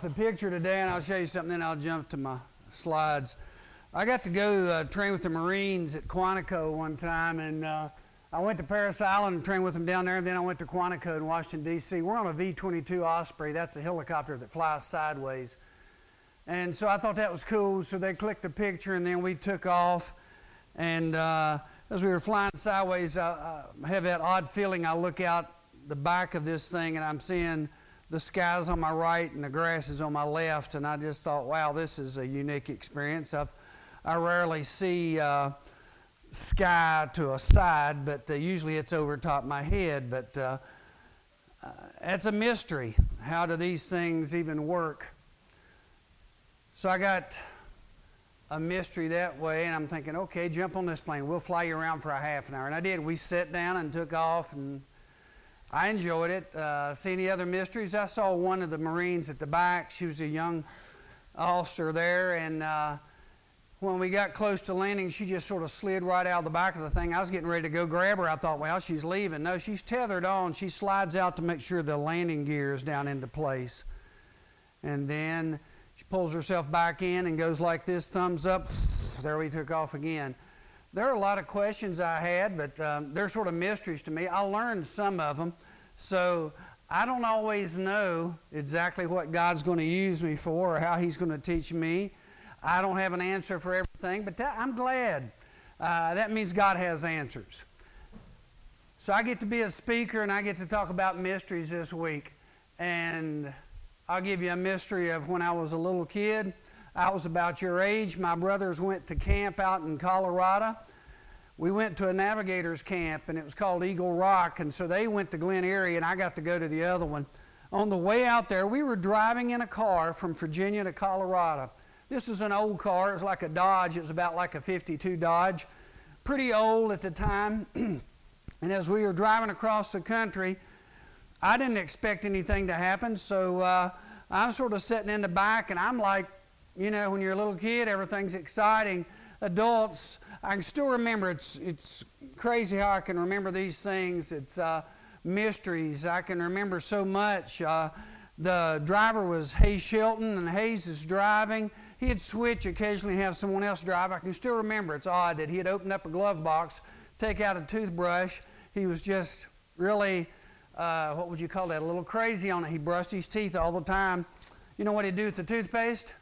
the picture today, and I'll show you something, then I'll jump to my slides. I got to go uh, train with the Marines at Quantico one time, and uh, I went to Parris Island and trained with them down there, and then I went to Quantico in Washington, D.C. We're on a V 22 Osprey. That's a helicopter that flies sideways. And so I thought that was cool, so they clicked a picture, and then we took off. And uh, as we were flying sideways, I, I have that odd feeling. I look out the back of this thing, and I'm seeing the sky's on my right and the grass is on my left, and I just thought, wow, this is a unique experience. I've, I rarely see uh, sky to a side, but uh, usually it's over top my head. But uh, uh, it's a mystery. How do these things even work? So I got a mystery that way, and I'm thinking, okay, jump on this plane. We'll fly you around for a half an hour. And I did. We sat down and took off and I enjoyed it. Uh, see any other mysteries? I saw one of the Marines at the back. She was a young officer there, and uh, when we got close to landing, she just sort of slid right out of the back of the thing. I was getting ready to go grab her. I thought, well, she's leaving. No, she's tethered on. She slides out to make sure the landing gear is down into place. And then she pulls herself back in and goes like this, thumbs up. There we took off again there are a lot of questions I had, but um, they're sort of mysteries to me. I learned some of them, so I don't always know exactly what God's going to use me for or how He's going to teach me. I don't have an answer for everything, but that, I'm glad. Uh, that means God has answers. So I get to be a speaker and I get to talk about mysteries this week. And I'll give you a mystery of when I was a little kid. I was about your age. My brothers went to camp out in Colorado. We went to a navigator's camp, and it was called Eagle Rock. And so they went to Glen Eyrie, and I got to go to the other one. On the way out there, we were driving in a car from Virginia to Colorado. This is an old car. It was like a Dodge. It was about like a 52 Dodge. Pretty old at the time. and as we were driving across the country, I didn't expect anything to happen. So uh, I'm sort of sitting in the back, and I'm like you know, when you're a little kid, everything's exciting. Adults, I can still remember. It's it's crazy how I can remember these things. It's uh, mysteries. I can remember so much. Uh, the driver was Hayes Shelton, and Hayes is driving. He'd switch occasionally, have someone else drive. I can still remember. It's odd that he had opened up a glove box, take out a toothbrush. He was just really, uh, what would you call that? A little crazy on it. He brushed his teeth all the time. You know what he'd do with the toothpaste?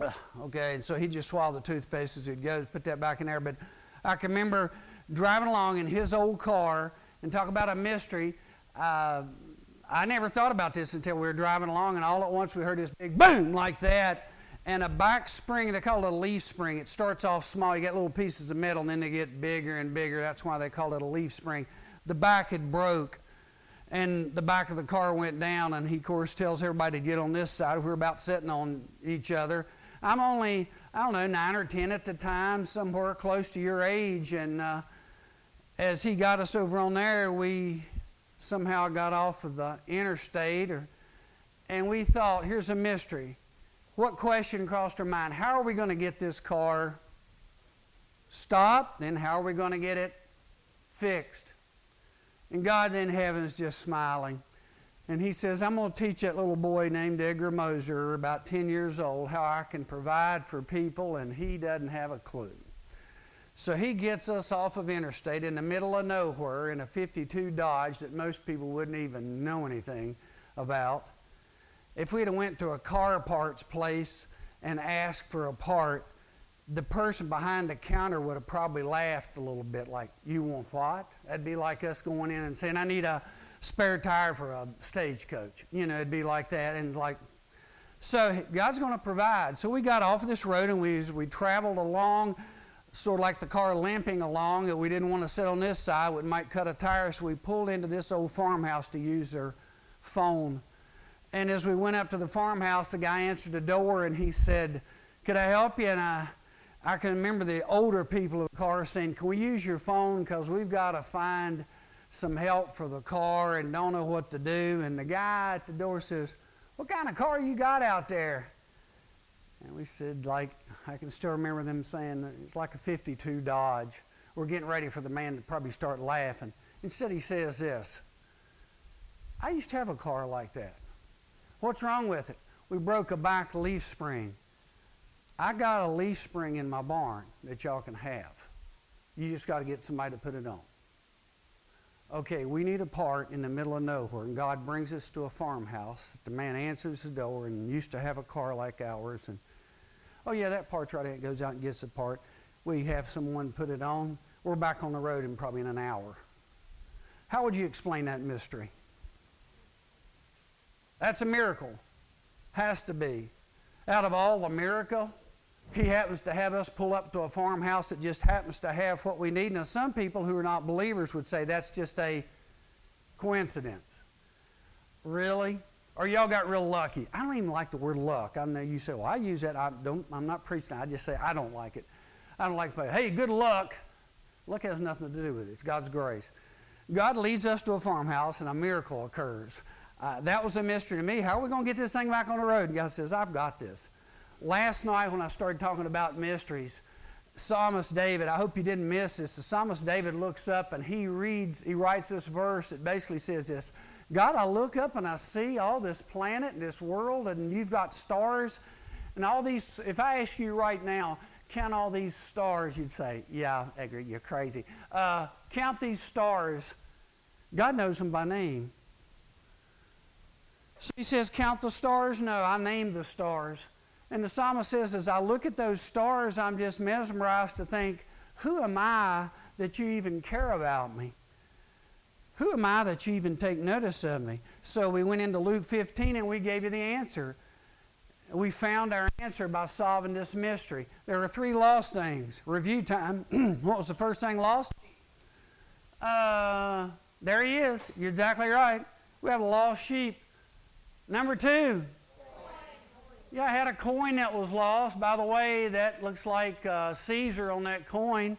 Okay, and so he'd just swallowed the toothpaste as he'd go, put that back in there. But I can remember driving along in his old car and talk about a mystery. Uh, I never thought about this until we were driving along, and all at once we heard this big boom like that, and a back spring. They call it a leaf spring. It starts off small. You get little pieces of metal, and then they get bigger and bigger. That's why they call it a leaf spring. The back had broke, and the back of the car went down. And he, of course, tells everybody to get on this side. We're about sitting on each other I'm only, I don't know, nine or ten at the time, somewhere close to your age. And uh, as he got us over on there, we somehow got off of the interstate, or, and we thought, here's a mystery. What question crossed our mind? How are we going to get this car stopped? Then how are we going to get it fixed? And God in heaven is just smiling. And he says, I'm going to teach that little boy named Edgar Moser, about 10 years old, how I can provide for people, and he doesn't have a clue. So he gets us off of interstate in the middle of nowhere in a 52 Dodge that most people wouldn't even know anything about. If we'd have went to a car parts place and asked for a part, the person behind the counter would have probably laughed a little bit like, you want what? That'd be like us going in and saying, I need a spare tire for a stagecoach. You know, it'd be like that. And like, so God's going to provide. So we got off of this road and we, we traveled along, sort of like the car limping along. That we didn't want to sit on this side, it might cut a tire. So we pulled into this old farmhouse to use their phone. And as we went up to the farmhouse, the guy answered the door and he said, Could I help you? And I, I can remember the older people of the car saying, Can we use your phone? Because we've got to find some help for the car and don't know what to do. And the guy at the door says, What kind of car you got out there? And we said, like, I can still remember them saying, it's like a 52 Dodge. We're getting ready for the man to probably start laughing. Instead, he says this I used to have a car like that. What's wrong with it? We broke a back leaf spring. I got a leaf spring in my barn that y'all can have. You just got to get somebody to put it on. Okay, we need a part in the middle of nowhere, and God brings us to a farmhouse. The man answers the door and used to have a car like ours. And oh yeah, that part's right. It goes out and gets the part. We have someone put it on. We're back on the road in probably in an hour. How would you explain that mystery? That's a miracle. Has to be. Out of all the miracle, he happens to have us pull up to a farmhouse that just happens to have what we need. Now, some people who are not believers would say that's just a coincidence. Really? Or y'all got real lucky. I don't even like the word luck. I know you say, well, I use that. I don't, I'm not preaching. I just say I don't like it. I don't like to say, hey, good luck. Luck has nothing to do with it. It's God's grace. God leads us to a farmhouse and a miracle occurs. Uh, that was a mystery to me. How are we going to get this thing back on the road? And God says, I've got this last night when I started talking about mysteries, Psalmist David, I hope you didn't miss this. The Psalmist David looks up and he reads, he writes this verse. It basically says this God, I look up and I see all this planet and this world, and you've got stars and all these. If I ask you right now, count all these stars, you'd say, Yeah, Edgar, you're crazy. Uh, count these stars. God knows them by name. So he says, Count the stars? No, I named the stars. And the psalmist says, as I look at those stars, I'm just mesmerized to think, who am I that you even care about me? Who am I that you even take notice of me? So we went into Luke 15 and we gave you the answer. We found our answer by solving this mystery. There are three lost things. Review time. what was the first thing lost? Uh, there he is. You're exactly right. We have a lost sheep. Number two, yeah, I had a coin that was lost. By the way, that looks like uh, Caesar on that coin.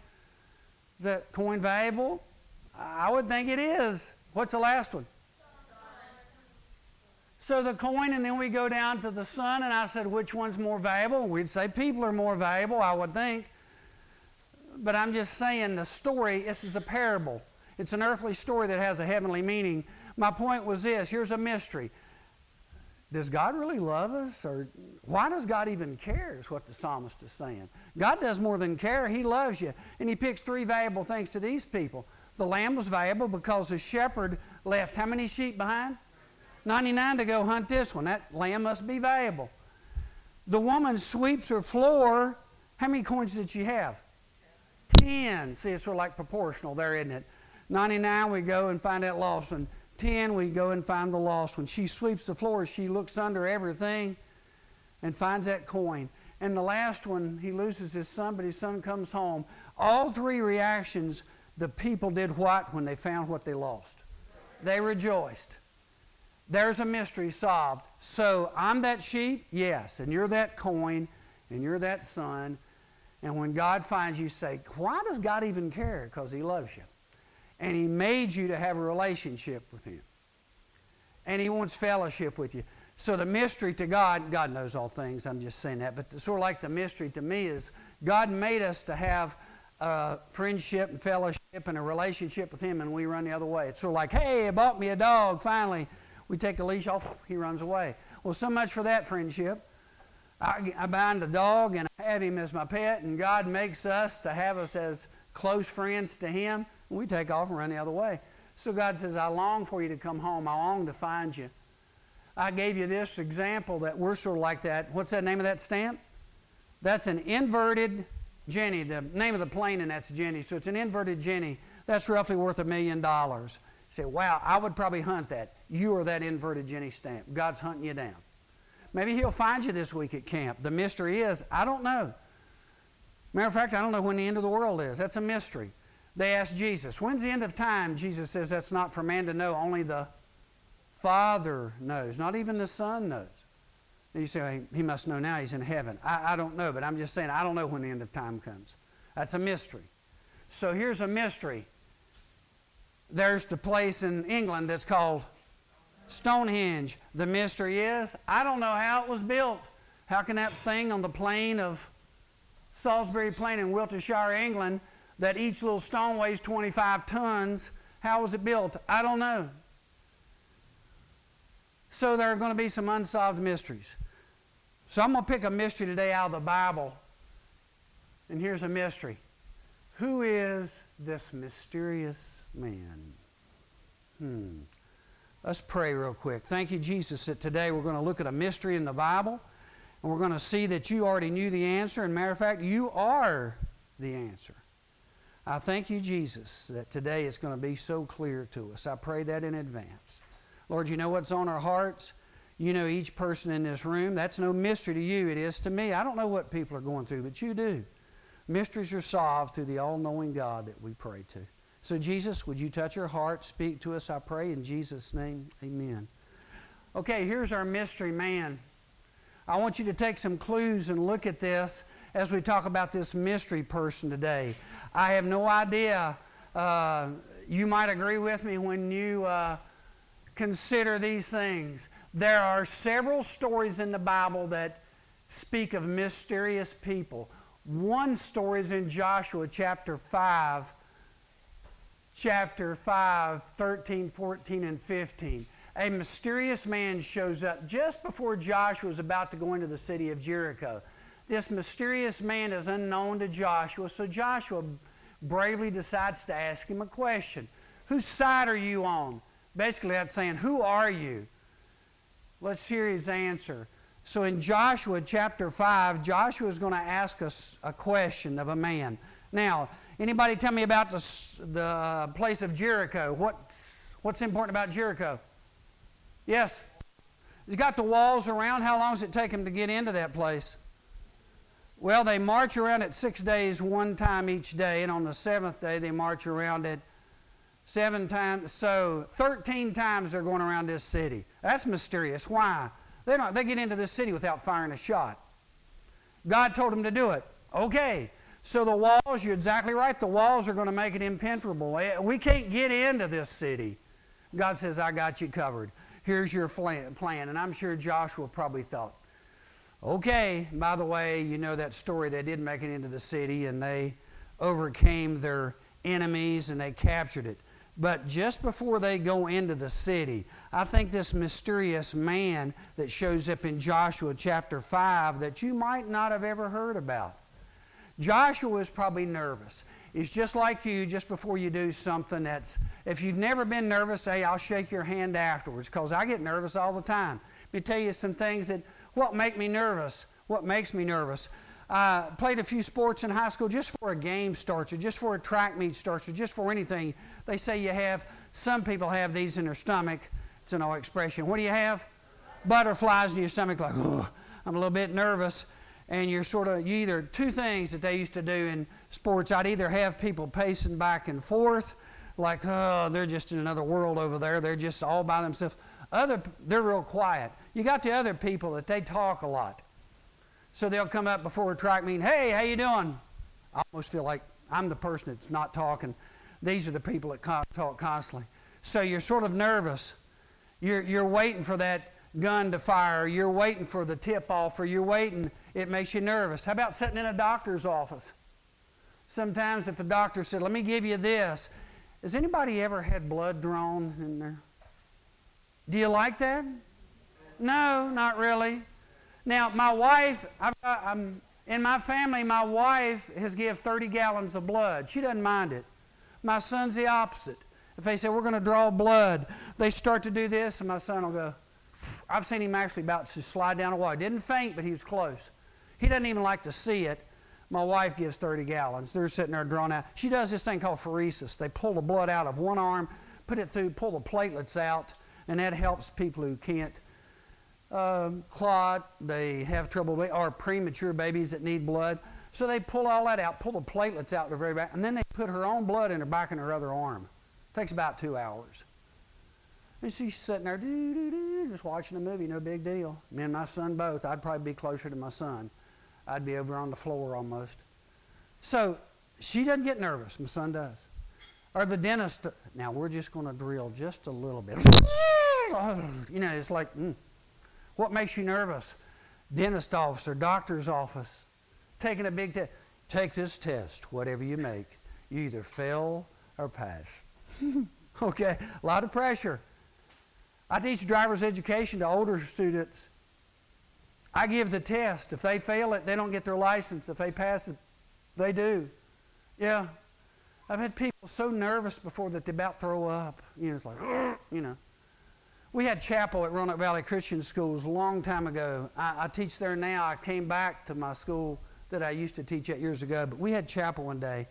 Is that coin valuable? I would think it is. What's the last one? So the coin, and then we go down to the sun, and I said, which one's more valuable? We'd say people are more valuable, I would think. But I'm just saying the story, this is a parable. It's an earthly story that has a heavenly meaning. My point was this here's a mystery does God really love us? Or why does God even care? Is what the psalmist is saying. God does more than care, He loves you. And He picks three valuable things to these people. The lamb was valuable because the shepherd left how many sheep behind? 99 to go hunt this one. That lamb must be valuable. The woman sweeps her floor. How many coins did she have? 10. See, it's sort of like proportional there, isn't it? 99, we go and find that lost one. 10, we go and find the lost. When she sweeps the floor, she looks under everything and finds that coin. And the last one, he loses his son, but his son comes home. All three reactions, the people did what when they found what they lost? They rejoiced. There's a mystery solved. So I'm that sheep? Yes. And you're that coin, and you're that son. And when God finds you, say, Why does God even care? Because He loves you. And He made you to have a relationship with Him. And He wants fellowship with you. So the mystery to God, God knows all things, I'm just saying that, but sort of like the mystery to me is God made us to have friendship and fellowship and a relationship with Him, and we run the other way. It's sort of like, hey, I bought me a dog, finally. We take the leash off, he runs away. Well, so much for that friendship. I, I bind a dog and I have him as my pet, and God makes us to have us as close friends to Him. We take off and run the other way. So God says, I long for you to come home. I long to find you. I gave you this example that we're sort of like that. What's that name of that stamp? That's an inverted Jenny. The name of the plane, and that's Jenny. So it's an inverted Jenny. That's roughly worth a million dollars. Say, wow, I would probably hunt that. You are that inverted Jenny stamp. God's hunting you down. Maybe He'll find you this week at camp. The mystery is, I don't know. Matter of fact, I don't know when the end of the world is. That's a mystery. They asked Jesus, When's the end of time? Jesus says, That's not for man to know. Only the Father knows. Not even the Son knows. And you say, He must know now. He's in heaven. I, I don't know, but I'm just saying, I don't know when the end of time comes. That's a mystery. So here's a mystery. There's the place in England that's called Stonehenge. The mystery is, I don't know how it was built. How can that thing on the plain of Salisbury Plain in Wiltshire, England, that each little stone weighs 25 tons. How was it built? I don't know. So there are going to be some unsolved mysteries. So I'm going to pick a mystery today out of the Bible. And here's a mystery Who is this mysterious man? Hmm. Let's pray real quick. Thank you, Jesus, that today we're going to look at a mystery in the Bible. And we're going to see that you already knew the answer. And matter of fact, you are the answer. I thank you, Jesus, that today it's going to be so clear to us. I pray that in advance. Lord, you know what's on our hearts. You know each person in this room. That's no mystery to you. It is to me. I don't know what people are going through, but you do. Mysteries are solved through the all knowing God that we pray to. So, Jesus, would you touch our heart? Speak to us, I pray, in Jesus' name. Amen. Okay, here's our mystery man. I want you to take some clues and look at this as we talk about this mystery person today. I have no idea. Uh, you might agree with me when you uh, consider these things. There are several stories in the Bible that speak of mysterious people. One story is in Joshua chapter 5, chapter 5, 13, 14, and 15. A mysterious man shows up just before Joshua is about to go into the city of Jericho. This mysterious man is unknown to Joshua, so Joshua bravely decides to ask him a question Whose side are you on? Basically, that's saying, Who are you? Let's hear his answer. So in Joshua chapter 5, Joshua is going to ask us a question of a man. Now, anybody tell me about the, the place of Jericho? What's, what's important about Jericho? Yes? He's got the walls around. How long does it take him to get into that place? Well, they march around it six days, one time each day, and on the seventh day they march around it seven times. So 13 times they're going around this city. That's mysterious. Why? They, don't, they get into this city without firing a shot. God told them to do it. Okay. So the walls, you're exactly right, the walls are going to make it impenetrable. Eh, we can't get into this city. God says, I got you covered. Here's your plan. And I'm sure Joshua probably thought, Okay, by the way, you know that story. They did make it into the city and they overcame their enemies and they captured it. But just before they go into the city, I think this mysterious man that shows up in Joshua chapter 5 that you might not have ever heard about. Joshua is probably nervous. It's just like you just before you do something that's, if you've never been nervous, say, I'll shake your hand afterwards because I get nervous all the time. Let me tell you some things that what make me nervous? What makes me nervous? I played a few sports in high school just for a game starter, just for a track meet starter, just for anything. They say you have, some people have these in their stomach. It's an old expression. What do you have? Butterflies in your stomach, like, I'm a little bit nervous. And you're sort of, you either, two things that they used to do in sports, I'd either have people pacing back and forth, like, oh, they're just in another world over there. They're just all by themselves. Other, they're real quiet. You got the other people that they talk a lot. So they'll come up before a track meeting, hey, how you doing? I almost feel like I'm the person that's not talking. These are the people that talk constantly. So you're sort of nervous. You're, you're waiting for that gun to fire. You're waiting for the tip off, or you're waiting. It makes you nervous. How about sitting in a doctor's office? Sometimes if the doctor said, let me give you this, has anybody ever had blood drawn in there? Do you like that? No, not really. Now, my wife, I've I'm, in my family, my wife has given 30 gallons of blood. She doesn't mind it. My son's the opposite. If they say, we're going to draw blood, they start to do this, and my son will go, I've seen him actually about to slide down a wall. He didn't faint, but he was close. He doesn't even like to see it. My wife gives 30 gallons. They're sitting there drawn out. She does this thing called pheresis. They pull the blood out of one arm, put it through, pull the platelets out, and that helps people who can't um, clot, they have trouble, or premature babies that need blood. So they pull all that out, pull the platelets out the very back, and then they put her own blood in her back in her other arm. Takes about two hours. And she's sitting there, doo, doo, doo, just watching a movie, no big deal. Me and my son both. I'd probably be closer to my son. I'd be over on the floor almost. So she doesn't get nervous. My son does. Or the dentist, now we're just going to drill just a little bit. you know, it's like, mm. what makes you nervous? Dentist office or doctor's office. Taking a big test. Take this test, whatever you make. You either fail or pass. okay, a lot of pressure. I teach driver's education to older students. I give the test. If they fail it, they don't get their license. If they pass it, they do. Yeah. I've had people so nervous before that they about throw up. You know, it's like, you know. We had chapel at Roanoke Valley Christian Schools a long time ago. I, I, teach there now. I came back to my school that I used to teach at years ago, but we had chapel one day.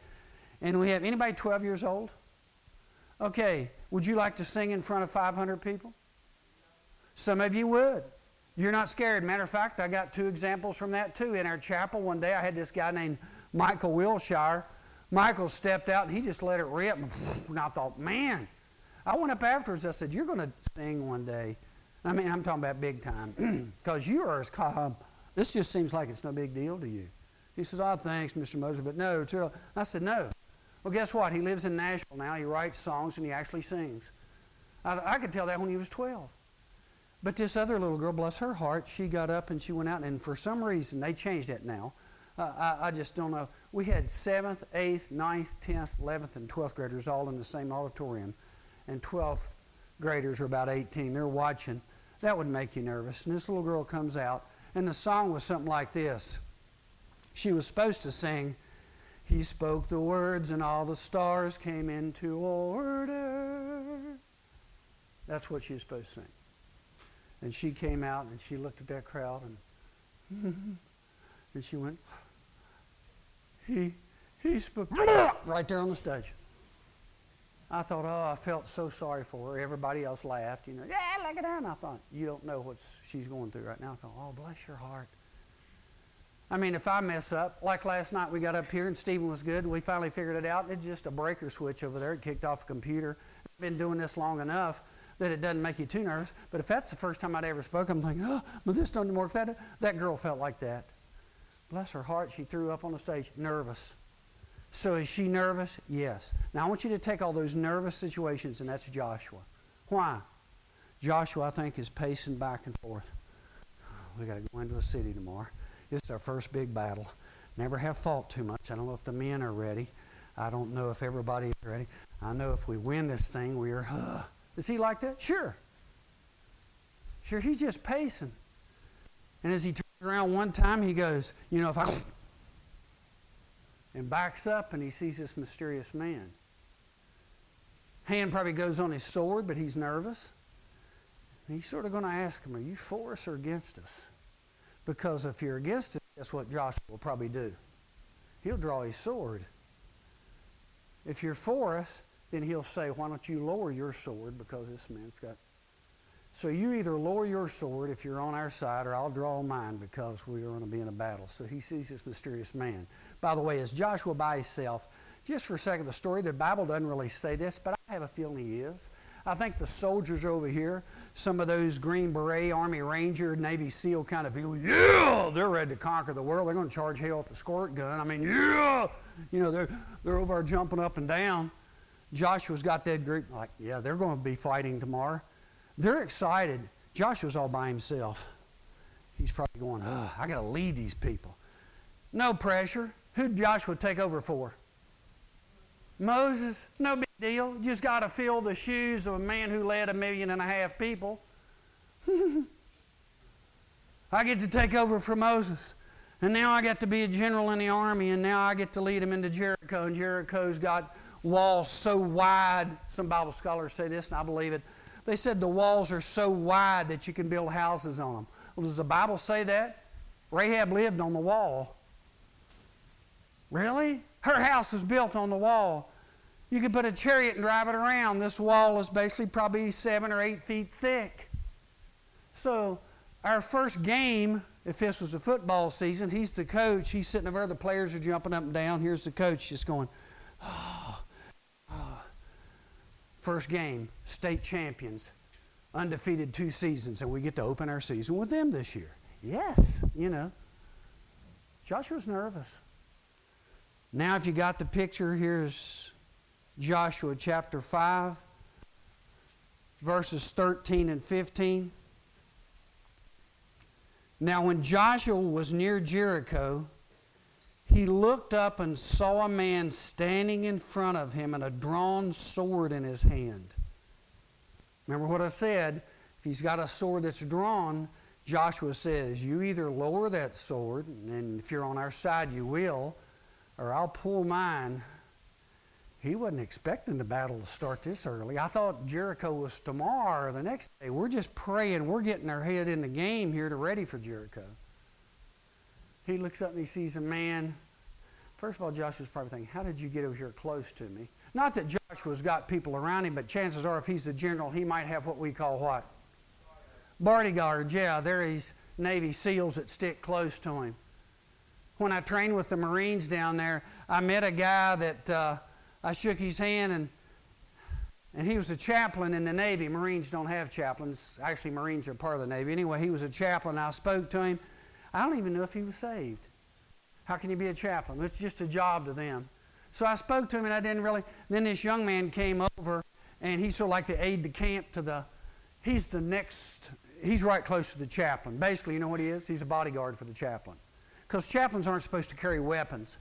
And we have anybody 12 years old? Okay, would you like to sing in front of 500 people? Some of you would. You're not scared. Matter of fact, I got two examples from that too. In our chapel one day, I had this guy named Michael Wilshire. Michael stepped out and he just let it rip. And I thought, man, I went up afterwards. I said, You're going to sing one day. I mean, I'm talking about big time. Because you are as calm. This just seems like it's no big deal to you. He says, Oh, thanks, Mr. Moser, but no. I said, No. Well, guess what? He lives in Nashville now. He writes songs and he actually sings. I, I could tell that when he was 12. But this other little girl, bless her heart, she got up and she went out, and for some reason, they changed it now. Uh, I, I, just don't know. We had 7th, 8th, 9th, 10th, 11th, and 12th graders all in the same auditorium and 12th graders are about 18. They're watching. That would make you nervous. And this little girl comes out, and the song was something like this. She was supposed to sing, He spoke the words, and all the stars came into order. That's what she was supposed to sing. And she came out and she looked at that crowd and and she went, he he spoke right there on the stage. I thought, oh, I felt so sorry for her. Everybody else laughed, you know, yeah, look at that. And I thought, you don't know what she's going through right now. I thought, oh, bless your heart. I mean, if I mess up, like last night we got up here and Stephen was good and we finally figured it out. It's just a breaker switch over there. It kicked off a computer. I've been doing this long enough that it doesn't make you too nervous. But if that's the first time I'd ever spoke, I'm thinking, oh, but this doesn't work. That, that girl felt like that. Bless her heart, she threw up on the stage, nervous. So is she nervous? Yes. Now I want you to take all those nervous situations, and that's Joshua. Why? Joshua, I think, is pacing back and forth. We got to go into a city tomorrow. This is our first big battle. Never have fought too much. I don't know if the men are ready. I don't know if everybody is ready. I know if we win this thing, we are. Uh. Is he like that? Sure. Sure, he's just pacing. And as he turns around one time, he goes, You know, if I and backs up and he sees this mysterious man. Hand probably goes on his sword, but he's nervous. And he's sort of going to ask him, Are you for us or against us? Because if you're against us, that's what Joshua will probably do? He'll draw his sword. If you're for us, then he'll say, Why don't you lower your sword? Because this man's got. So you either lower your sword if you're on our side, or I'll draw mine because we are going to be in a battle. So he sees this mysterious man. By the way, is Joshua by himself? Just for a second, the story, the Bible doesn't really say this, but I have a feeling he is. I think the soldiers over here, some of those Green Beret, Army Ranger, Navy SEAL kind of people, yeah, they're ready to conquer the world. They're going to charge hell with the squirt gun. I mean, yeah, you know, they're, they're over jumping up and down. Joshua's got that group, like, yeah, they're going to be fighting tomorrow. They're excited. Joshua's all by himself. He's probably going, oh, I got to lead these people. No pressure. Who did Joshua take over for? Moses. No big deal. Just got to fill the shoes of a man who led a million and a half people. I get to take over for Moses. And now I get to be a general in the army, and now I get to lead them into Jericho. And Jericho's got walls so wide. Some Bible scholars say this, and I believe it. They said the walls are so wide that you can build houses on them. Well, does the Bible say that? Rahab lived on the wall. Really? Her house was built on the wall. You could put a chariot and drive it around. This wall is basically probably seven or eight feet thick. So, our first game, if this was a football season, he's the coach. He's sitting over there. The players are jumping up and down. Here's the coach just going, oh. First game, state champions, undefeated two seasons, and we get to open our season with them this year. Yes, you know. Joshua's nervous. Now, if you got the picture, here's Joshua chapter 5, verses 13 and 15. Now, when Joshua was near Jericho, he looked up and saw a man standing in front of him and a drawn sword in his hand. Remember what I said? If he's got a sword that's drawn, Joshua says, You either lower that sword, and if you're on our side, you will, or I'll pull mine. He wasn't expecting the battle to start this early. I thought Jericho was tomorrow or the next day. We're just praying. We're getting our head in the game here to ready for Jericho. He looks up and he sees a man. First of all, Joshua's probably thinking, How did you get over here close to me? Not that Joshua's got people around him, but chances are if he's a general, he might have what we call what? Bodyguards, yeah. There he's Navy SEALs that stick close to him. When I trained with the Marines down there, I met a guy that uh, I shook his hand and and he was a chaplain in the Navy. Marines don't have chaplains. Actually, Marines are part of the Navy. Anyway, he was a chaplain. I spoke to him. I don't even know if he was saved. How can you be a chaplain? It's just a job to them. So I spoke to him and I didn't really. Then this young man came over and he's sort of like the aide de camp to the. He's the next. He's right close to the chaplain. Basically, you know what he is? He's a bodyguard for the chaplain. Because chaplains aren't supposed to carry weapons.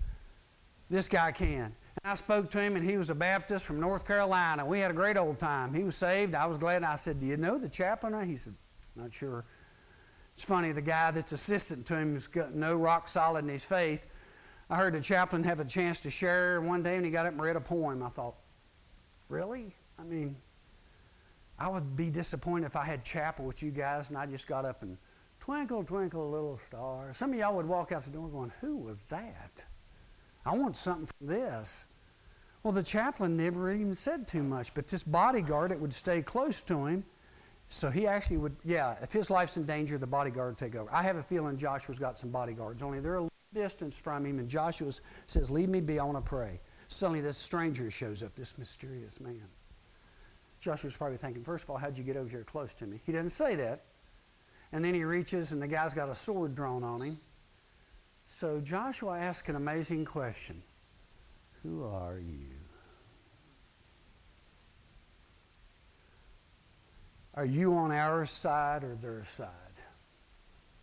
This guy can. And I spoke to him, and he was a Baptist from North Carolina. We had a great old time. He was saved. I was glad. I said, Do you know the chaplain? He said, Not sure. It's funny, the guy that's assistant to him has got no rock solid in his faith. I heard the chaplain have a chance to share one day, and he got up and read a poem. I thought, Really? I mean, I would be disappointed if I had chapel with you guys and I just got up and Twinkle, twinkle, little star. Some of y'all would walk out the door going, Who was that? I want something from this. Well, the chaplain never even said too much, but this bodyguard, that would stay close to him. So he actually would, yeah, if his life's in danger, the bodyguard would take over. I have a feeling Joshua's got some bodyguards, only they're a little distance from him, and Joshua says, Leave me be, I want to pray. Suddenly, this stranger shows up, this mysterious man. Joshua's probably thinking, First of all, how'd you get over here close to me? He doesn't say that. And then he reaches, and the guy's got a sword drawn on him. So Joshua asks an amazing question Who are you? Are you on our side or their side?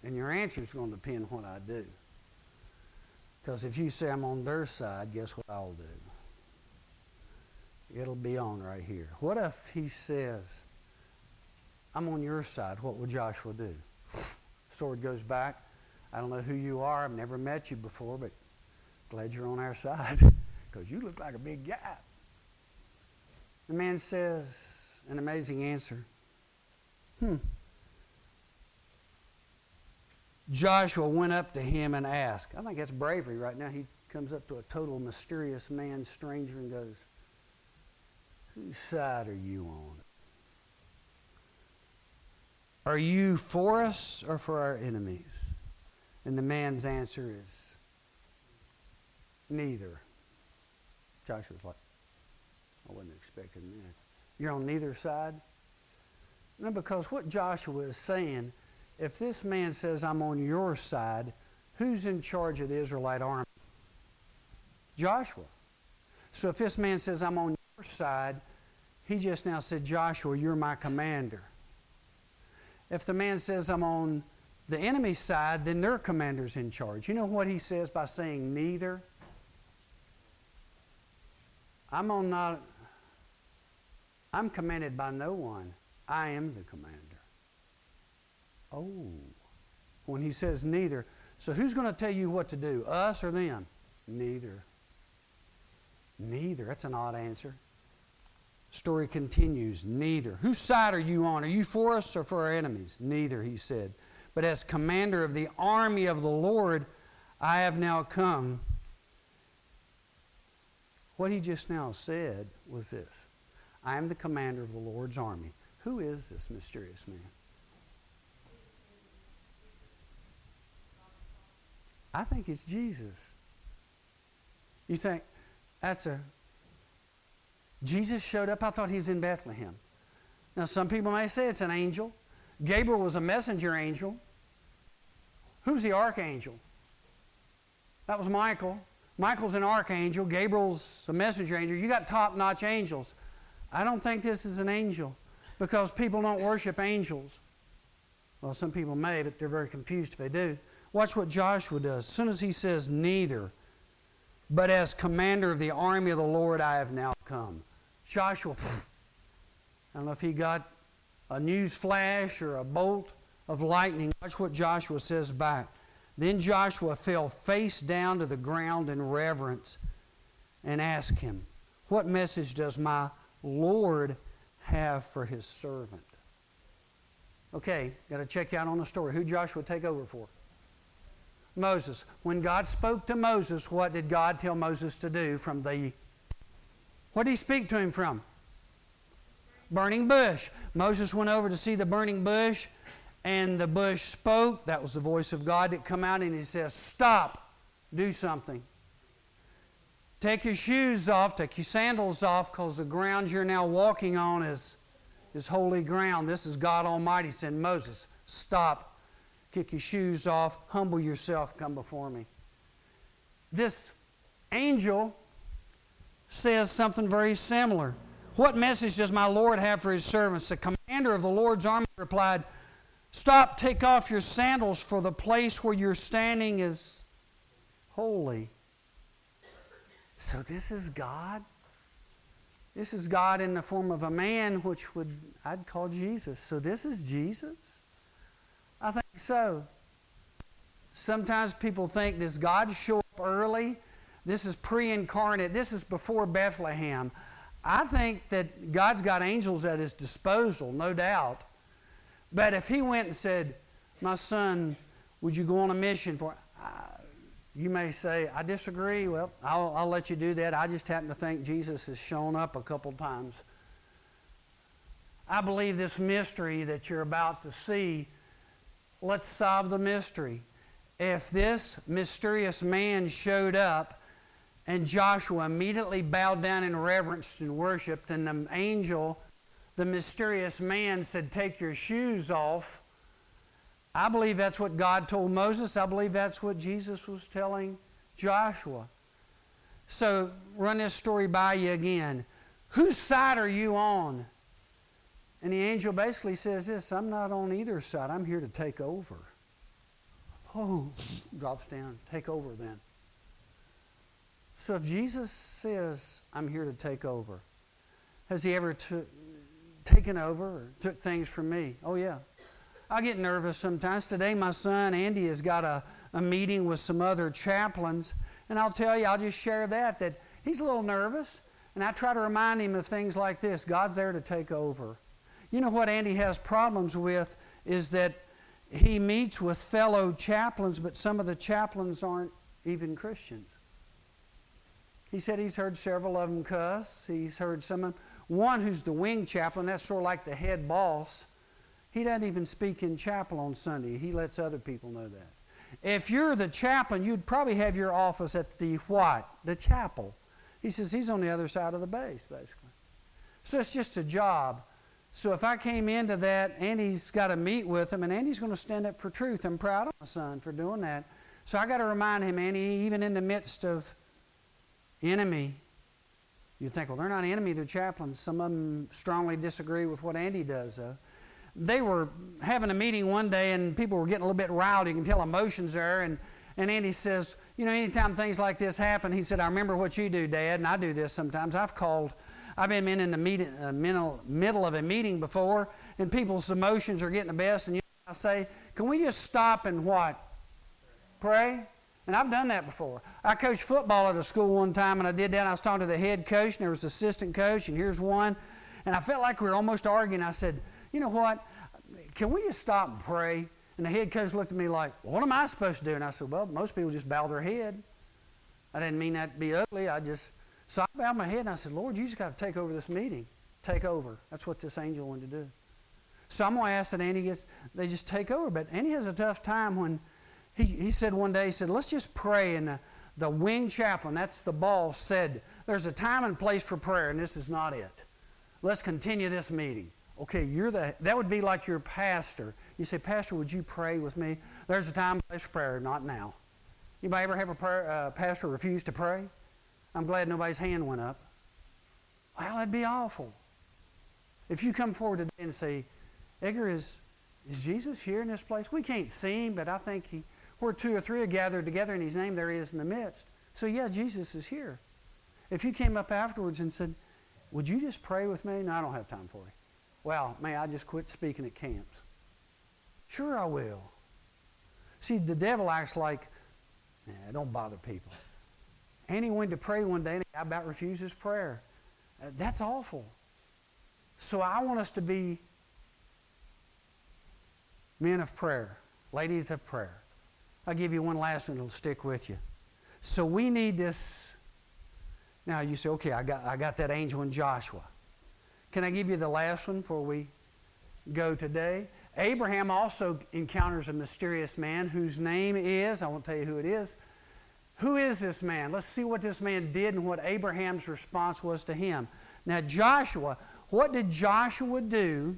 And your answer is going to depend on what I do. Because if you say I'm on their side, guess what I'll do? It'll be on right here. What if he says, I'm on your side. What would Joshua do? Sword goes back. I don't know who you are. I've never met you before, but glad you're on our side because you look like a big guy. The man says an amazing answer. Hmm. Joshua went up to him and asked. I think that's bravery right now. He comes up to a total mysterious man, stranger, and goes, Whose side are you on? Are you for us or for our enemies? And the man's answer is neither. Joshua's like, I wasn't expecting that. You're on neither side? No, because what Joshua is saying, if this man says, I'm on your side, who's in charge of the Israelite army? Joshua. So if this man says, I'm on your side, he just now said, Joshua, you're my commander. If the man says, I'm on the enemy's side, then their commander's in charge. You know what he says by saying neither? I'm on not, I'm commanded by no one. I am the commander. Oh, when he says neither, so who's going to tell you what to do, us or them? Neither. Neither. That's an odd answer. Story continues. Neither. Whose side are you on? Are you for us or for our enemies? Neither, he said. But as commander of the army of the Lord, I have now come. What he just now said was this I am the commander of the Lord's army. Who is this mysterious man? I think it's Jesus. You think that's a Jesus showed up. I thought he was in Bethlehem. Now, some people may say it's an angel. Gabriel was a messenger angel. Who's the archangel? That was Michael. Michael's an archangel. Gabriel's a messenger angel. You got top notch angels. I don't think this is an angel because people don't worship angels. Well, some people may, but they're very confused if they do. Watch what Joshua does. As soon as he says, Neither, but as commander of the army of the Lord, I have now come. Joshua, I don't know if he got a news flash or a bolt of lightning. Watch what Joshua says back. Then Joshua fell face down to the ground in reverence and asked him, What message does my Lord have for his servant? Okay, got to check you out on the story. Who Joshua take over for? Moses. When God spoke to Moses, what did God tell Moses to do from the. What did he speak to him from? Burning bush. Moses went over to see the burning bush, and the bush spoke. That was the voice of God that come out, and he says, Stop, do something. Take your shoes off, take your sandals off, because the ground you're now walking on is, is holy ground. This is God Almighty saying, Moses, stop kick your shoes off, humble yourself, come before me. This angel says something very similar. What message does my Lord have for his servants? The commander of the Lord's army replied, Stop, take off your sandals, for the place where you're standing is holy. So, this is God. This is God in the form of a man, which would I'd call Jesus. So, this is Jesus? I think so. Sometimes people think, does God show up early? This is pre incarnate. This is before Bethlehem. I think that God's got angels at his disposal, no doubt. But if he went and said, My son, would you go on a mission for. You may say, I disagree. Well, I'll, I'll let you do that. I just happen to think Jesus has shown up a couple times. I believe this mystery that you're about to see let's solve the mystery. If this mysterious man showed up and Joshua immediately bowed down in reverence and worshiped, and the angel, the mysterious man, said, Take your shoes off. I believe that's what God told Moses. I believe that's what Jesus was telling Joshua. So, run this story by you again. Whose side are you on? And the angel basically says this I'm not on either side, I'm here to take over. Oh, drops down. Take over then. So if Jesus says, I'm here to take over, has he ever t- taken over or took things from me? Oh, yeah. I get nervous sometimes. Today, my son Andy has got a, a meeting with some other chaplains, and I'll tell you, I'll just share that, that he's a little nervous, and I try to remind him of things like this God's there to take over. You know what Andy has problems with is that he meets with fellow chaplains, but some of the chaplains aren't even Christians. He said he's heard several of them cuss. He's heard some of them. One who's the wing chaplain, that's sort of like the head boss. He doesn't even speak in chapel on Sunday. He lets other people know that. If you're the chaplain, you'd probably have your office at the what? The chapel. He says he's on the other side of the base, basically. So it's just a job. So if I came into that, Andy's got to meet with him, and Andy's going to stand up for truth. I'm proud of my son for doing that. So I got to remind him, Andy, even in the midst of enemy, you think, well, they're not enemy, they're chaplains. Some of them strongly disagree with what Andy does, though. They were having a meeting one day, and people were getting a little bit riled. You can tell emotions there. And, and Andy says, You know, anytime things like this happen, he said, I remember what you do, Dad, and I do this sometimes. I've called I've been in the uh, middle, middle of a meeting before, and people's emotions are getting the best, and you I say, can we just stop and what? Pray? And I've done that before. I coached football at a school one time, and I did that. I was talking to the head coach, and there was assistant coach, and here's one. And I felt like we were almost arguing. I said, you know what? Can we just stop and pray? And the head coach looked at me like, what am I supposed to do? And I said, well, most people just bow their head. I didn't mean that to be ugly. I just so I bowed my head and I said, Lord, you just got to take over this meeting. Take over. That's what this angel wanted to do. So I'm going to ask that Andy gets, they just take over. But Andy has a tough time when he, he said one day, he said, let's just pray. And the, the wing chaplain, that's the boss, said, there's a time and place for prayer, and this is not it. Let's continue this meeting. Okay, you're the, that would be like your pastor. You say, Pastor, would you pray with me? There's a time place for prayer, not now. Anybody ever have a prayer, uh, pastor refuse to pray? I'm glad nobody's hand went up. Well, that'd be awful. If you come forward today and say, Edgar, is, is Jesus here in this place? We can't see him, but I think he, where two or three are gathered together in his name, there he is in the midst. So, yeah, Jesus is here. If you came up afterwards and said, Would you just pray with me? No, I don't have time for you. Well, may I just quit speaking at camps? Sure, I will. See, the devil acts like, nah, don't bother people. And he went to pray one day and he about refuses prayer. Uh, that's awful. So I want us to be men of prayer, ladies of prayer. I'll give you one last one that'll stick with you. So we need this. Now you say, okay, I got, I got that angel in Joshua. Can I give you the last one before we go today? Abraham also encounters a mysterious man whose name is, I won't tell you who it is. Who is this man? Let's see what this man did and what Abraham's response was to him. Now, Joshua, what did Joshua do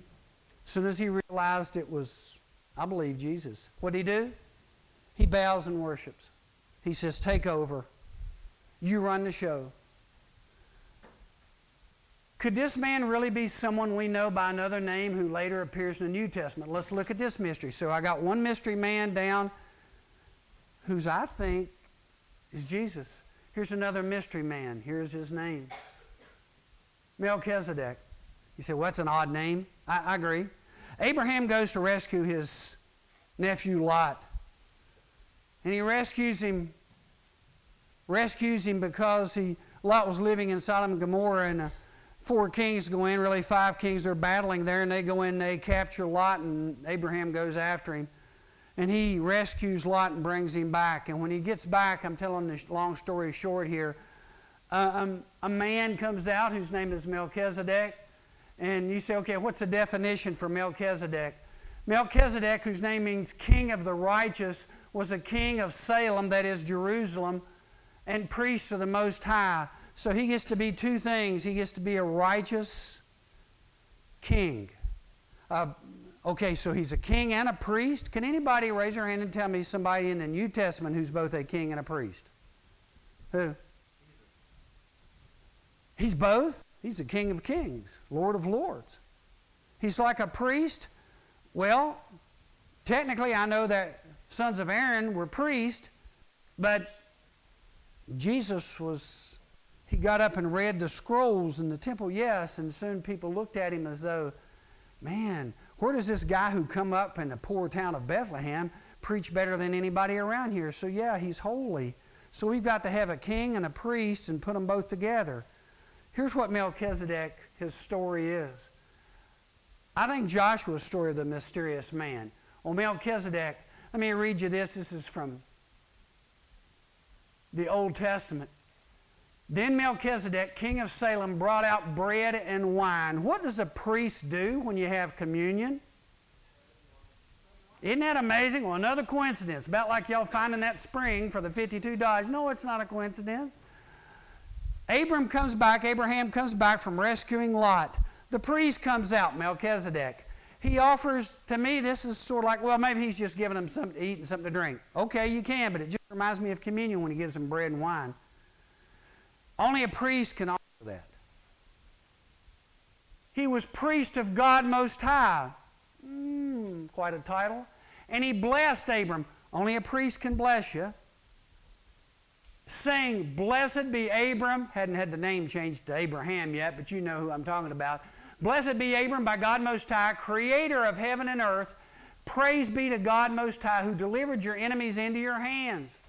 as soon as he realized it was, I believe, Jesus? What did he do? He bows and worships. He says, Take over. You run the show. Could this man really be someone we know by another name who later appears in the New Testament? Let's look at this mystery. So I got one mystery man down whose I think is Jesus. Here's another mystery man. Here's his name Melchizedek. You say, well, that's an odd name. I, I agree. Abraham goes to rescue his nephew Lot. And he rescues him, rescues him because he, Lot was living in Sodom and Gomorrah and four kings go in, really five kings, they're battling there, and they go in, they capture Lot, and Abraham goes after him. And he rescues Lot and brings him back. And when he gets back, I'm telling this long story short here, uh, um, a man comes out whose name is Melchizedek. And you say, okay, what's the definition for Melchizedek? Melchizedek, whose name means king of the righteous, was a king of Salem, that is Jerusalem, and priest of the Most High. So he gets to be two things. He gets to be a righteous king. Uh, okay, so he's a king and a priest. Can anybody raise their hand and tell me somebody in the New Testament who's both a king and a priest? Who? He's both. He's the King of Kings, Lord of Lords. He's like a priest. Well, technically, I know that sons of Aaron were priests, but Jesus was he got up and read the scrolls in the temple, yes, and soon people looked at him as though, man, where does this guy who come up in the poor town of Bethlehem preach better than anybody around here? So, yeah, he's holy. So we've got to have a king and a priest and put them both together. Here's what Melchizedek, his story is. I think Joshua's story of the mysterious man. Well, Melchizedek, let me read you this. This is from the Old Testament. Then Melchizedek, king of Salem, brought out bread and wine. What does a priest do when you have communion? Isn't that amazing? Well, another coincidence. About like y'all finding that spring for the 52 dollars. No, it's not a coincidence. Abram comes back, Abraham comes back from rescuing Lot. The priest comes out, Melchizedek. He offers, to me, this is sort of like, well, maybe he's just giving them something to eat and something to drink. Okay, you can, but it just reminds me of communion when he gives them bread and wine. Only a priest can offer that. He was priest of God Most High. Mm, quite a title. And he blessed Abram. Only a priest can bless you. Saying, Blessed be Abram. Hadn't had the name changed to Abraham yet, but you know who I'm talking about. Blessed be Abram by God Most High, creator of heaven and earth. Praise be to God Most High, who delivered your enemies into your hands.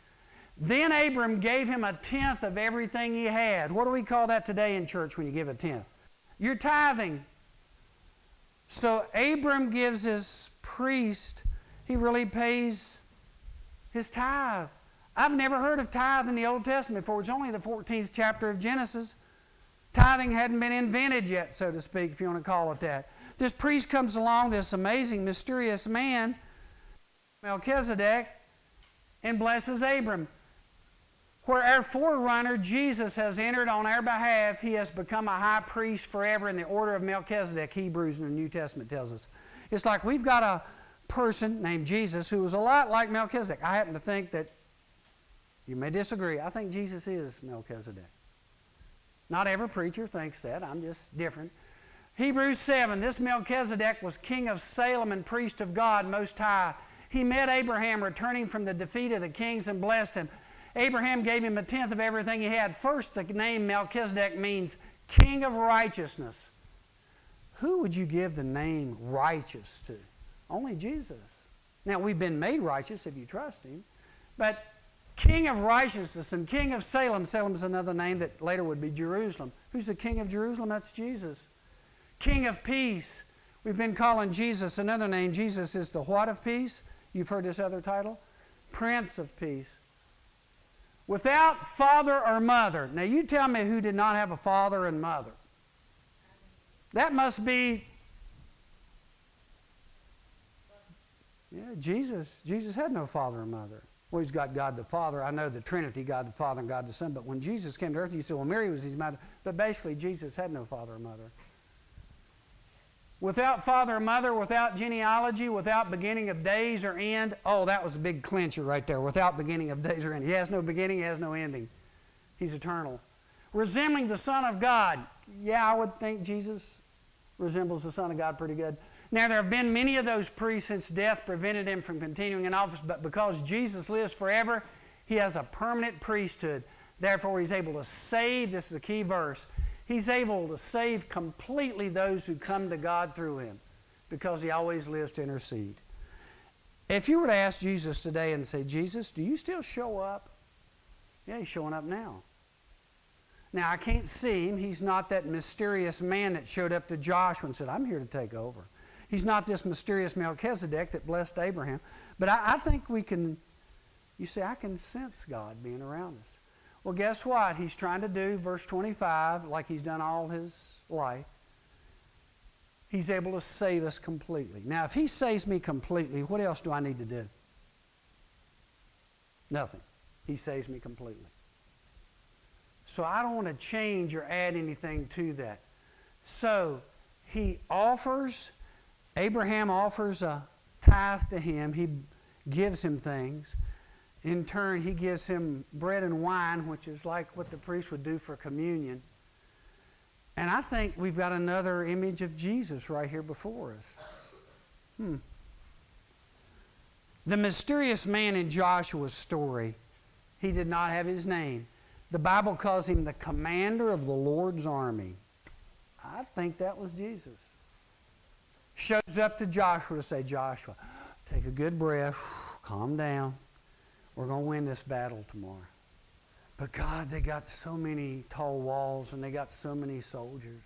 Then Abram gave him a tenth of everything he had. What do we call that today in church when you give a tenth? You're tithing. So Abram gives his priest, he really pays his tithe. I've never heard of tithe in the Old Testament before. It's only the 14th chapter of Genesis. Tithing hadn't been invented yet, so to speak, if you want to call it that. This priest comes along, this amazing, mysterious man, Melchizedek, and blesses Abram. Where our forerunner, Jesus, has entered on our behalf, he has become a high priest forever in the order of Melchizedek, Hebrews in the New Testament tells us. It's like we've got a person named Jesus who was a lot like Melchizedek. I happen to think that, you may disagree, I think Jesus is Melchizedek. Not every preacher thinks that, I'm just different. Hebrews 7 This Melchizedek was king of Salem and priest of God Most High. He met Abraham returning from the defeat of the kings and blessed him. Abraham gave him a tenth of everything he had. First, the name Melchizedek means king of righteousness. who would you give the name righteous to? Only Jesus. Now, we've been made righteous if you trust Him, but King of righteousness and King of Salem. Salem is another name that later would be Jerusalem. Who's the King of Jerusalem? That's Jesus. King of peace. We've been calling Jesus another name. Jesus is the what of peace? You've heard this other title? Prince of peace. Without father or mother. Now, you tell me who did not have a father and mother. That must be. Yeah, Jesus. Jesus had no father or mother. Well, he's got God the Father. I know the Trinity, God the Father and God the Son. But when Jesus came to earth, you say, well, Mary was his mother. But basically, Jesus had no father or mother. Without father or mother, without genealogy, without beginning of days or end. Oh, that was a big clincher right there. Without beginning of days or end. He has no beginning, he has no ending. He's eternal. Resembling the Son of God. Yeah, I would think Jesus resembles the Son of God pretty good. Now, there have been many of those priests since death prevented him from continuing in office, but because Jesus lives forever, he has a permanent priesthood. Therefore, he's able to save. This is a key verse. He's able to save completely those who come to God through him because he always lives to intercede. If you were to ask Jesus today and say, Jesus, do you still show up? Yeah, he's showing up now. Now, I can't see him. He's not that mysterious man that showed up to Joshua and said, I'm here to take over. He's not this mysterious Melchizedek that blessed Abraham. But I, I think we can, you see, I can sense God being around us. Well, guess what? He's trying to do, verse 25, like he's done all his life. He's able to save us completely. Now, if he saves me completely, what else do I need to do? Nothing. He saves me completely. So I don't want to change or add anything to that. So he offers Abraham offers a tithe to him. He gives him things. In turn, he gives him bread and wine, which is like what the priest would do for communion. And I think we've got another image of Jesus right here before us. Hmm. The mysterious man in Joshua's story, he did not have his name. The Bible calls him the commander of the Lord's army. I think that was Jesus shows up to Joshua to say, Joshua, take a good breath, calm down. We're going to win this battle tomorrow. But God, they got so many tall walls and they got so many soldiers.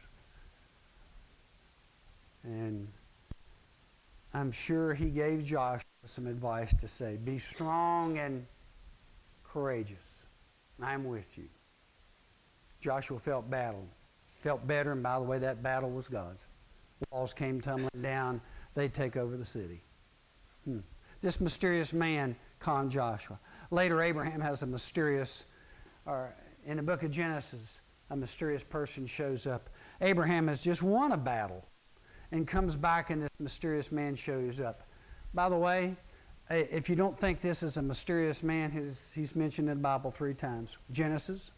And I'm sure he gave Joshua some advice to say, be strong and courageous. I'm with you. Joshua felt battled, felt better, and by the way, that battle was God's walls came tumbling down, they'd take over the city. Hmm. This mysterious man calmed Joshua. Later, Abraham has a mysterious, or in the book of Genesis, a mysterious person shows up. Abraham has just won a battle and comes back, and this mysterious man shows up. By the way, if you don't think this is a mysterious man, he's, he's mentioned in the Bible three times Genesis,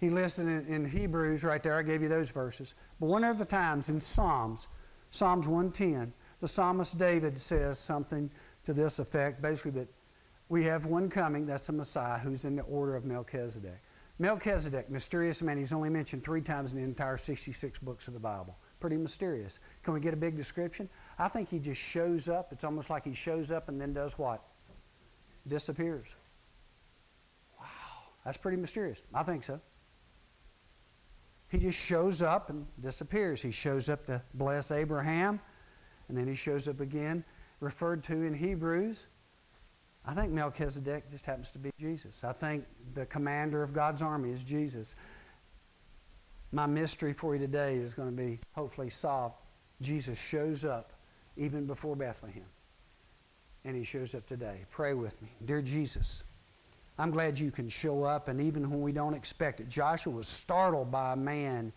he listed in, in, Hebrews right there. I gave you those verses. But one of the times in Psalms, Psalms 110, the psalmist David says something to this effect, basically that we have one coming, that's the Messiah, who's in the order of Melchizedek. Melchizedek, mysterious man, he's only mentioned three times in the entire 66 books of the Bible. Pretty mysterious. Can we get a big description? I think he just shows up. It's almost like he shows up and then does what? Disappears. Wow, that's pretty mysterious. I think so. He just shows up and disappears. He shows up to bless Abraham, and then he shows up again, referred to in Hebrews. I think Melchizedek just happens to be Jesus. I think the commander of God's army is Jesus. My mystery for you today is going to be hopefully solved. Jesus shows up even before Bethlehem. And he shows up today. Pray with me. Dear Jesus, I'm glad you can show up, and even when we don't expect it. Joshua was startled by a man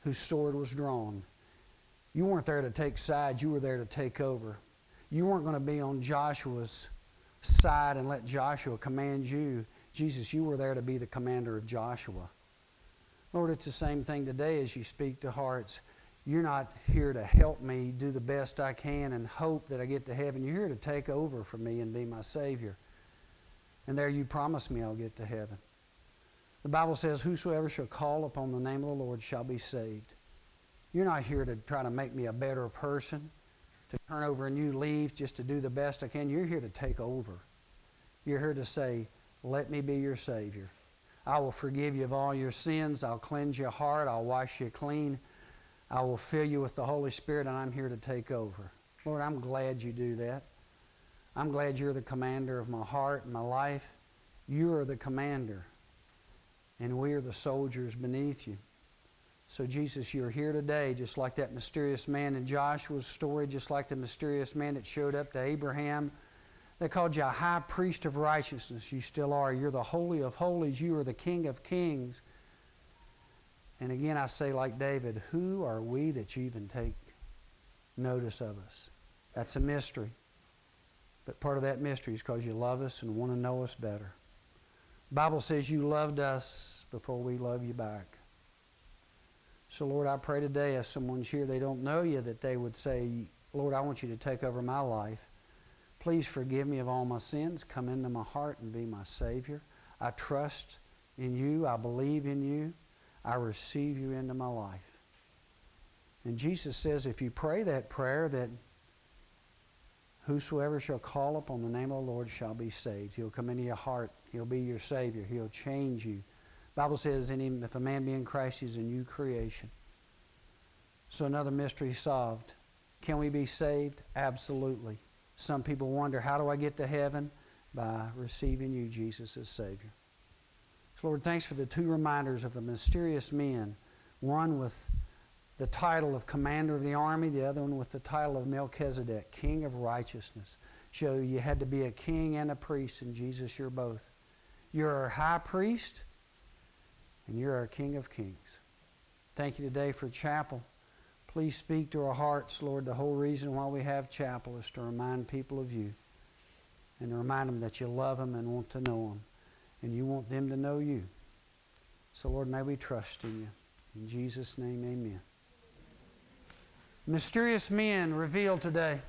whose sword was drawn. You weren't there to take sides, you were there to take over. You weren't going to be on Joshua's side and let Joshua command you. Jesus, you were there to be the commander of Joshua. Lord, it's the same thing today as you speak to hearts. You're not here to help me do the best I can and hope that I get to heaven. You're here to take over for me and be my Savior. And there you promise me I'll get to heaven. The Bible says, Whosoever shall call upon the name of the Lord shall be saved. You're not here to try to make me a better person, to turn over a new leaf just to do the best I can. You're here to take over. You're here to say, Let me be your Savior. I will forgive you of all your sins. I'll cleanse your heart. I'll wash you clean. I will fill you with the Holy Spirit, and I'm here to take over. Lord, I'm glad you do that. I'm glad you're the commander of my heart and my life. You are the commander, and we are the soldiers beneath you. So, Jesus, you're here today, just like that mysterious man in Joshua's story, just like the mysterious man that showed up to Abraham. They called you a high priest of righteousness. You still are. You're the Holy of Holies. You are the King of Kings. And again, I say, like David, who are we that you even take notice of us? That's a mystery. But part of that mystery is because you love us and want to know us better. The Bible says you loved us before we love you back. So, Lord, I pray today if someone's here, they don't know you, that they would say, Lord, I want you to take over my life. Please forgive me of all my sins. Come into my heart and be my Savior. I trust in you. I believe in you. I receive you into my life. And Jesus says if you pray that prayer, that whosoever shall call upon the name of the Lord shall be saved. He'll come into your heart. He'll be your Savior. He'll change you. Bible says, in him, if a man be in Christ, he's a new creation. So another mystery solved. Can we be saved? Absolutely. Some people wonder, how do I get to heaven? By receiving you, Jesus, as Savior. So, Lord, thanks for the two reminders of the mysterious men one with the title of commander of the army, the other one with the title of Melchizedek, king of righteousness. Show you had to be a king and a priest, and Jesus, you're both. You're a high priest, and you're our king of kings. Thank you today for chapel. Please speak to our hearts, Lord. The whole reason why we have chapel is to remind people of you and to remind them that you love them and want to know them, and you want them to know you. So, Lord, may we trust in you. In Jesus' name, amen. Mysterious men revealed today.